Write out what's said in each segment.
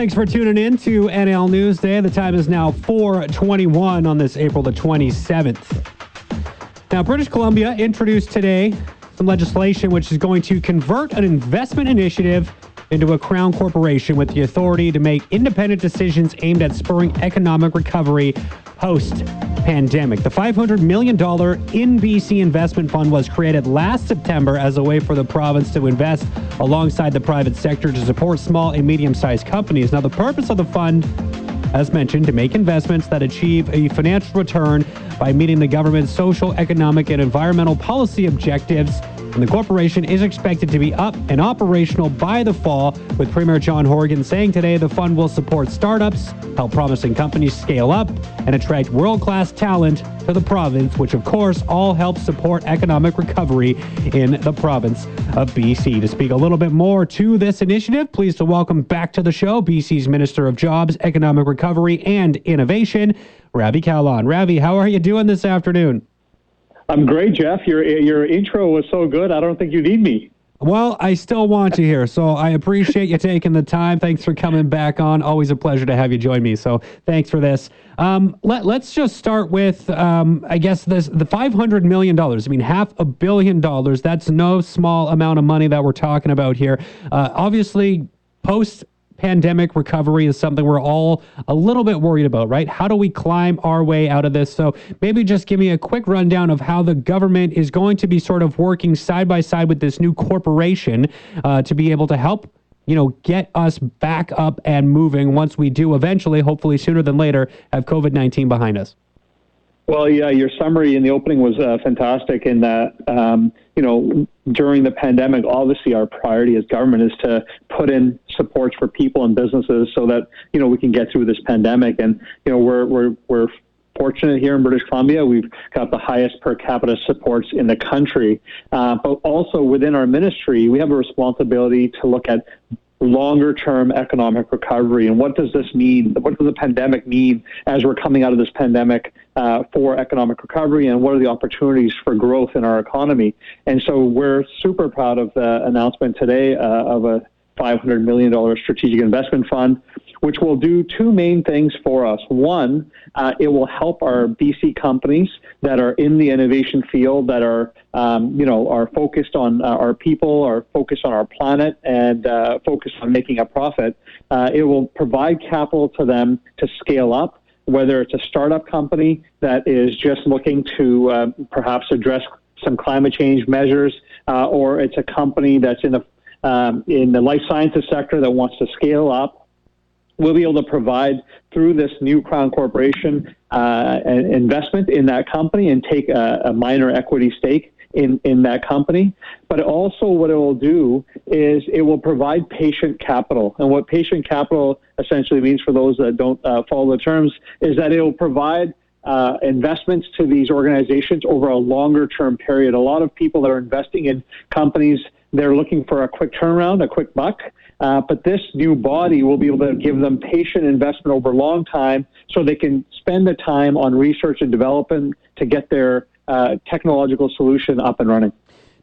Thanks for tuning in to NL Newsday. The time is now 421 on this April the 27th. Now, British Columbia introduced today some legislation which is going to convert an investment initiative into a crown corporation with the authority to make independent decisions aimed at spurring economic recovery post pandemic. The $500 million InBC Investment Fund was created last September as a way for the province to invest alongside the private sector to support small and medium sized companies. Now, the purpose of the fund as mentioned, to make investments that achieve a financial return by meeting the government's social, economic, and environmental policy objectives and the corporation is expected to be up and operational by the fall, with Premier John Horgan saying today the fund will support startups, help promising companies scale up, and attract world class talent to the province, which of course all helps support economic recovery in the province of BC. To speak a little bit more to this initiative, pleased to welcome back to the show BC's Minister of Jobs, Economic Recovery, and Innovation, Ravi Kahlon. Ravi, how are you doing this afternoon? I'm great, Jeff. Your your intro was so good. I don't think you need me. Well, I still want you here, so I appreciate you taking the time. Thanks for coming back on. Always a pleasure to have you join me. So thanks for this. Um, let, let's just start with, um, I guess, this the five hundred million dollars. I mean, half a billion dollars. That's no small amount of money that we're talking about here. Uh, obviously, post pandemic recovery is something we're all a little bit worried about, right? How do we climb our way out of this? So maybe just give me a quick rundown of how the government is going to be sort of working side by side with this new corporation uh, to be able to help you know, get us back up and moving once we do eventually, hopefully sooner than later, have COVID 19 behind us. Well, yeah, your summary in the opening was uh, fantastic in that, um, you know, during the pandemic, obviously our priority as government is to put in supports for people and businesses so that, you know, we can get through this pandemic. And, you know, we're, we're, we're fortunate here in British Columbia. We've got the highest per capita supports in the country. Uh, but also within our ministry, we have a responsibility to look at longer term economic recovery. And what does this mean? What does the pandemic mean as we're coming out of this pandemic uh, for economic recovery? And what are the opportunities for growth in our economy? And so we're super proud of the announcement today uh, of a $500 million strategic investment fund which will do two main things for us. One, uh, it will help our BC companies that are in the innovation field, that are um, you know are focused on uh, our people, are focused on our planet, and uh, focused on making a profit. Uh, it will provide capital to them to scale up. Whether it's a startup company that is just looking to uh, perhaps address some climate change measures, uh, or it's a company that's in the um, in the life sciences sector that wants to scale up we'll be able to provide through this new Crown Corporation uh, an investment in that company and take a, a, minor equity stake in, in that company. But also, what it will do is it will provide patient capital. And what patient capital essentially means for those that don't uh, follow the terms is that it will provide uh, investments to these organizations over a longer term period. A lot of people that are investing in companies, they're looking for a quick turnaround, a quick buck. Uh, but this new body will be able to give them patient investment over a long time so they can spend the time on research and development to get their uh, technological solution up and running.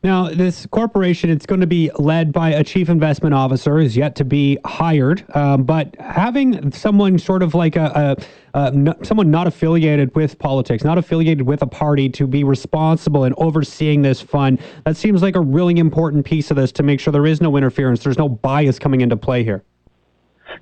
Now, this corporation, it's going to be led by a chief investment officer, is yet to be hired. Um, but having someone sort of like a, a, a someone not affiliated with politics, not affiliated with a party, to be responsible and overseeing this fund, that seems like a really important piece of this to make sure there is no interference, there's no bias coming into play here.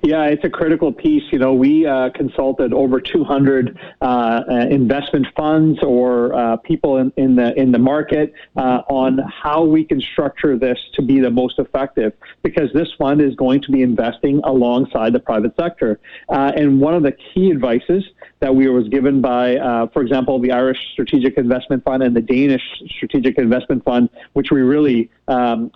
Yeah, it's a critical piece. You know, we uh, consulted over 200 uh, uh, investment funds or uh, people in, in, the in the market uh, on how we can structure this to be the most effective. Because this fund is going to be investing alongside the private sector, uh, and one of the key advices that we was given by, for example, the Irish Strategic Investment Fund and the Danish Strategic Investment Fund, which we really um,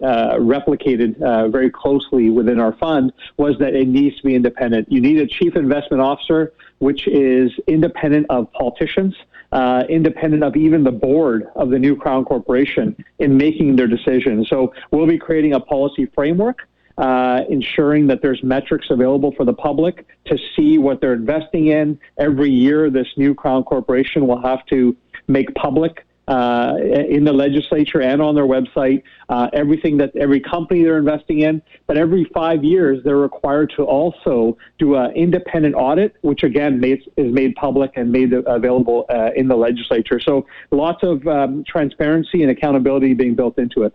replicated very closely within our fund, was that it needs to be independent. You need a chief investment officer, which is independent of politicians, uh, independent of even the board of the new Crown Corporation in making their decisions. So we'll be creating a policy framework. Uh, ensuring that there's metrics available for the public to see what they're investing in. Every year, this new Crown Corporation will have to make public uh, in the legislature and on their website, uh, everything that every company they're investing in. But every five years, they're required to also do an independent audit, which again is made public and made available uh, in the legislature. So lots of um, transparency and accountability being built into it.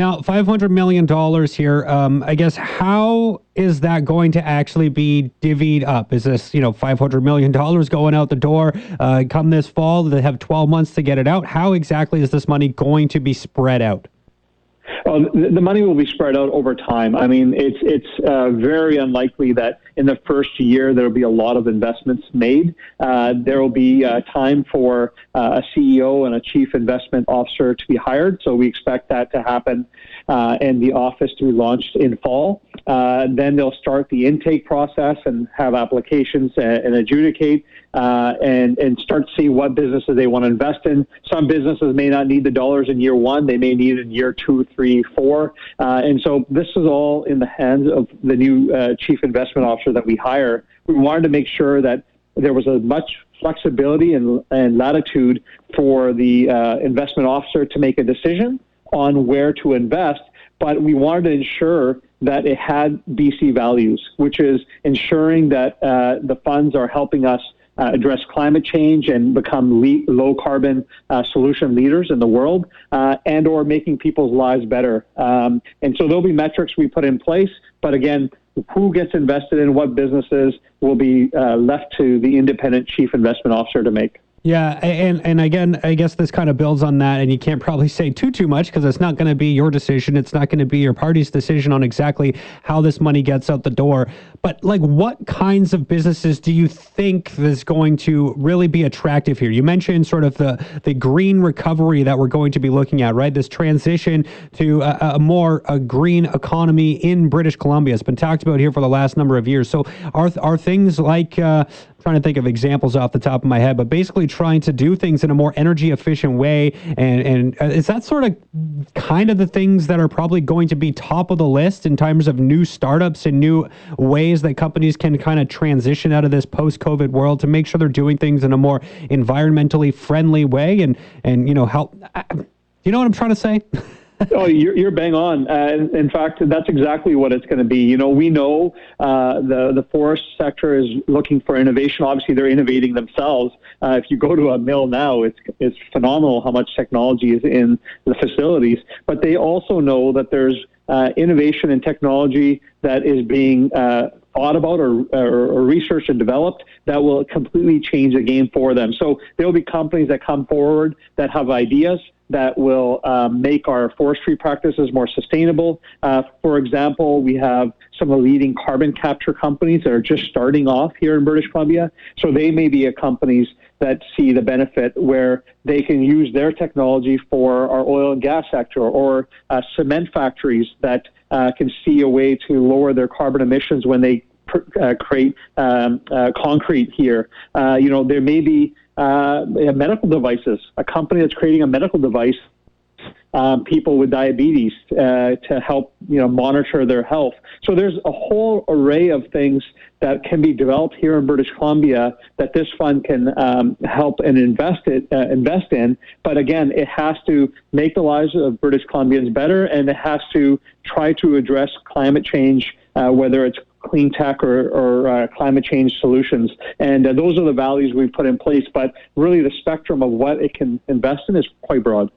Now, $500 million here. Um, I guess how is that going to actually be divvied up? Is this, you know, $500 million going out the door uh, come this fall? They have 12 months to get it out. How exactly is this money going to be spread out? Well, the money will be spread out over time. I mean, it's it's uh, very unlikely that in the first year there will be a lot of investments made. Uh, there will be uh, time for uh, a CEO and a chief investment officer to be hired. So we expect that to happen uh, and the office to be launched in fall. Uh, then they'll start the intake process and have applications and, and adjudicate uh, and and start to see what businesses they want to invest in. Some businesses may not need the dollars in year one; they may need it in year two, three, four. Uh, and so this is all in the hands of the new uh, chief investment officer that we hire. We wanted to make sure that there was as much flexibility and, and latitude for the uh, investment officer to make a decision on where to invest, but we wanted to ensure that it had BC values, which is ensuring that uh, the funds are helping us uh, address climate change and become le- low carbon uh, solution leaders in the world uh, and or making people's lives better. Um, and so there'll be metrics we put in place but again who gets invested in what businesses will be uh, left to the independent chief investment officer to make yeah, and and again, I guess this kind of builds on that, and you can't probably say too too much because it's not going to be your decision. It's not going to be your party's decision on exactly how this money gets out the door. But like, what kinds of businesses do you think is going to really be attractive here? You mentioned sort of the the green recovery that we're going to be looking at, right? This transition to a, a more a green economy in British Columbia has been talked about here for the last number of years. So are are things like uh, trying to think of examples off the top of my head, but basically trying to do things in a more energy efficient way. And, and uh, is that sort of kind of the things that are probably going to be top of the list in terms of new startups and new ways that companies can kind of transition out of this post COVID world to make sure they're doing things in a more environmentally friendly way and, and, you know, help. Uh, you know what I'm trying to say? oh, you're, you're bang on. Uh, in fact, that's exactly what it's going to be. You know, we know uh, the the forest sector is looking for innovation. Obviously, they're innovating themselves. Uh, if you go to a mill now, it's it's phenomenal how much technology is in the facilities. But they also know that there's uh, innovation and technology that is being uh, thought about or, or, or, researched and developed that will completely change the game for them. So there will be companies that come forward that have ideas that will um, make our forestry practices more sustainable. Uh, for example, we have some of the leading carbon capture companies that are just starting off here in British Columbia. So they may be a companies that see the benefit where they can use their technology for our oil and gas sector or uh, cement factories that uh, can see a way to lower their carbon emissions when they uh, create um, uh, concrete here. Uh, you know, there may be medical devices, a company that's creating a medical device um, people with diabetes uh, to help you know monitor their health. So there's a whole array of things that can be developed here in British Columbia that this fund can um, help and invest it uh, invest in. But again, it has to make the lives of British Columbians better, and it has to try to address climate change, uh, whether it's clean tech or, or uh, climate change solutions. And uh, those are the values we've put in place. But really, the spectrum of what it can invest in is quite broad.